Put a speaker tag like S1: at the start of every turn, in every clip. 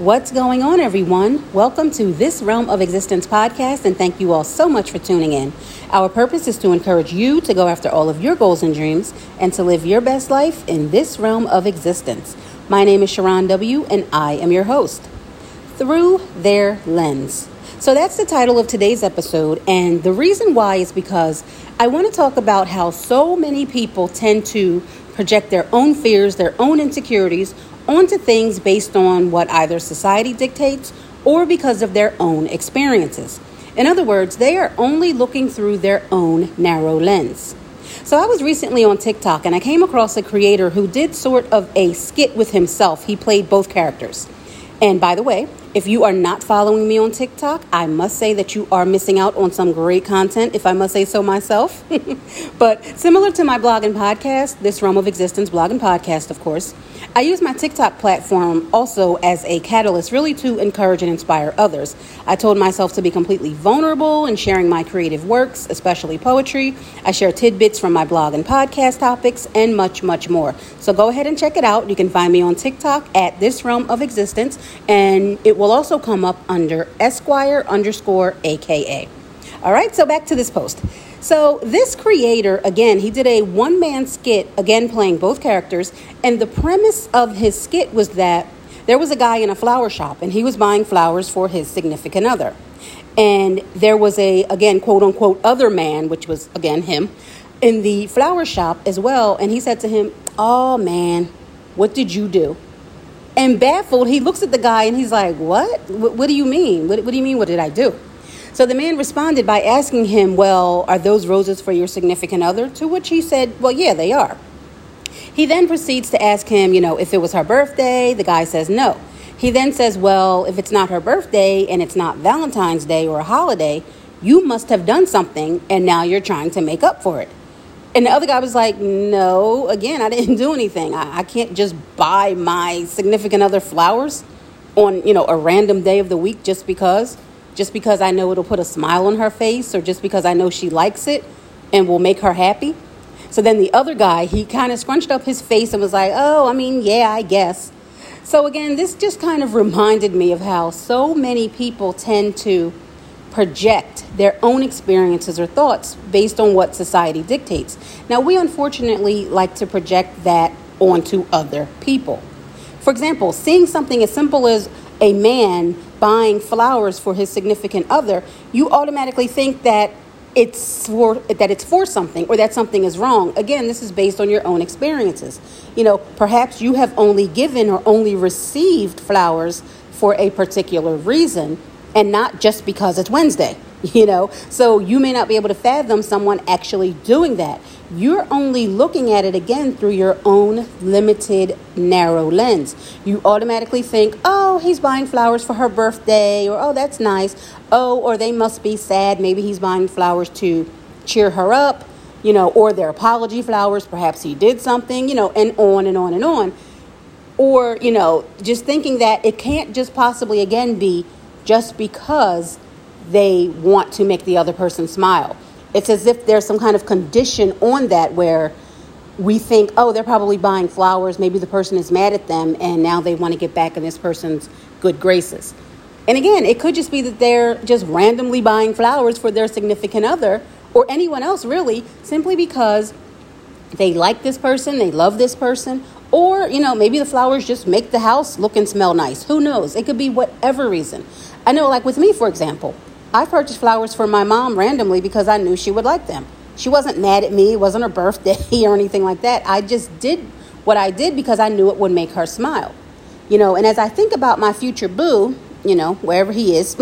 S1: What's going on, everyone? Welcome to this Realm of Existence podcast, and thank you all so much for tuning in. Our purpose is to encourage you to go after all of your goals and dreams and to live your best life in this realm of existence. My name is Sharron W., and I am your host. Through Their Lens. So that's the title of today's episode, and the reason why is because I want to talk about how so many people tend to project their own fears, their own insecurities onto things based on what either society dictates or because of their own experiences. In other words, they are only looking through their own narrow lens. So I was recently on TikTok and I came across a creator who did sort of a skit with himself. He played both characters. And by the way, if you are not following me on TikTok, I must say that you are missing out on some great content, if I must say so myself. but similar to my blog and podcast, this Realm of Existence blog and podcast, of course, I use my TikTok platform also as a catalyst, really to encourage and inspire others. I told myself to be completely vulnerable in sharing my creative works, especially poetry. I share tidbits from my blog and podcast topics, and much, much more. So go ahead and check it out. You can find me on TikTok at This Realm of Existence, and it will also come up under Esquire underscore AKA. All right, so back to this post. So, this creator, again, he did a one man skit, again, playing both characters. And the premise of his skit was that there was a guy in a flower shop and he was buying flowers for his significant other. And there was a, again, quote unquote, other man, which was, again, him, in the flower shop as well. And he said to him, Oh man, what did you do? And baffled, he looks at the guy and he's like, What? What, what do you mean? What, what do you mean, what did I do? So the man responded by asking him, Well, are those roses for your significant other? To which he said, Well, yeah, they are. He then proceeds to ask him, you know, if it was her birthday. The guy says no. He then says, Well, if it's not her birthday and it's not Valentine's Day or a holiday, you must have done something and now you're trying to make up for it. And the other guy was like, No, again, I didn't do anything. I, I can't just buy my significant other flowers on, you know, a random day of the week just because just because I know it'll put a smile on her face or just because I know she likes it and will make her happy. So then the other guy, he kind of scrunched up his face and was like, oh, I mean, yeah, I guess. So again, this just kind of reminded me of how so many people tend to project their own experiences or thoughts based on what society dictates. Now, we unfortunately like to project that onto other people. For example, seeing something as simple as a man buying flowers for his significant other, you automatically think that it's for that it's for something or that something is wrong. Again, this is based on your own experiences. You know, perhaps you have only given or only received flowers for a particular reason and not just because it's Wednesday. you know? So you may not be able to fathom someone actually doing that. You're only looking at it again through your own limited narrow lens. You automatically think oh he's buying flowers for her birthday or oh that's nice. Oh or they must be sad. Maybe he's buying flowers to cheer her up you know or their apology flowers. Perhaps he did something you know and on and on and on. Or you know just thinking that it can't just possibly again be just because they want to make the other person smile. It's as if there's some kind of condition on that where we think, oh, they're probably buying flowers. Maybe the person is mad at them and now they want to get back in this person's good graces. And again, it could just be that they're just randomly buying flowers for their significant other or anyone else really simply because they like this person, they love this person, or, you know, maybe the flowers just make the house look and smell nice. Who knows? It could be whatever reason. I know, like with me, for example, I purchased flowers for my mom randomly because I knew she would like them. She wasn't mad at me, it wasn't her birthday or anything like that. I just did what I did because I knew it would make her smile. You know, and as I think about my future boo, you know, wherever he is,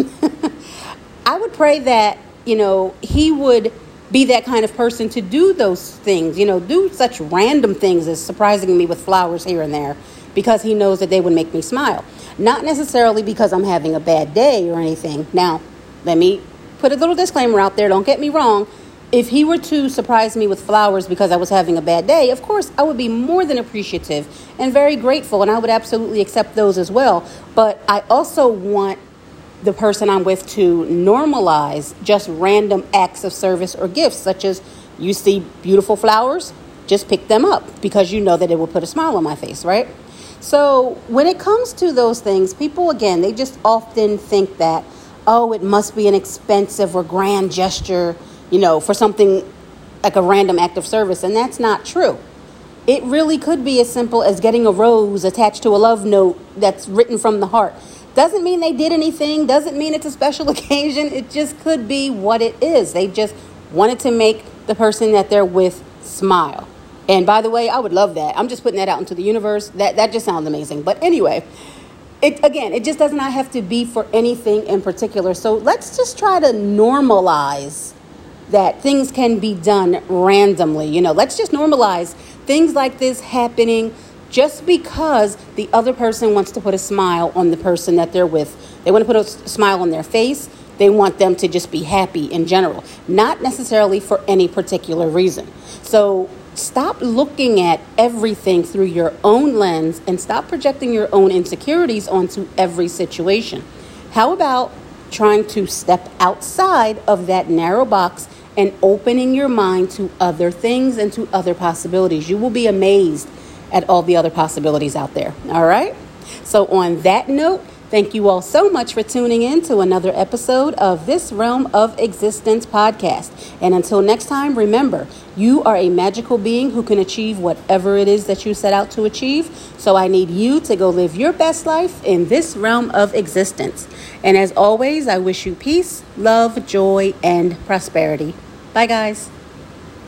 S1: I would pray that, you know, he would be that kind of person to do those things, you know, do such random things as surprising me with flowers here and there because he knows that they would make me smile. Not necessarily because I'm having a bad day or anything. Now, let me put a little disclaimer out there. Don't get me wrong. If he were to surprise me with flowers because I was having a bad day, of course, I would be more than appreciative and very grateful, and I would absolutely accept those as well. But I also want the person I'm with to normalize just random acts of service or gifts, such as you see beautiful flowers, just pick them up because you know that it will put a smile on my face, right? So, when it comes to those things, people again, they just often think that, oh, it must be an expensive or grand gesture, you know, for something like a random act of service. And that's not true. It really could be as simple as getting a rose attached to a love note that's written from the heart. Doesn't mean they did anything, doesn't mean it's a special occasion. It just could be what it is. They just wanted to make the person that they're with smile. And by the way, I would love that. I'm just putting that out into the universe. That that just sounds amazing. But anyway, it again, it just does not have to be for anything in particular. So let's just try to normalize that things can be done randomly. You know, let's just normalize things like this happening just because the other person wants to put a smile on the person that they're with. They want to put a smile on their face. They want them to just be happy in general, not necessarily for any particular reason. So stop looking at everything through your own lens and stop projecting your own insecurities onto every situation. How about trying to step outside of that narrow box and opening your mind to other things and to other possibilities. You will be amazed at all the other possibilities out there. All right? So, on that note, Thank you all so much for tuning in to another episode of This Realm of Existence podcast. And until next time, remember, you are a magical being who can achieve whatever it is that you set out to achieve. So I need you to go live your best life in this realm of existence. And as always, I wish you peace, love, joy, and prosperity. Bye, guys.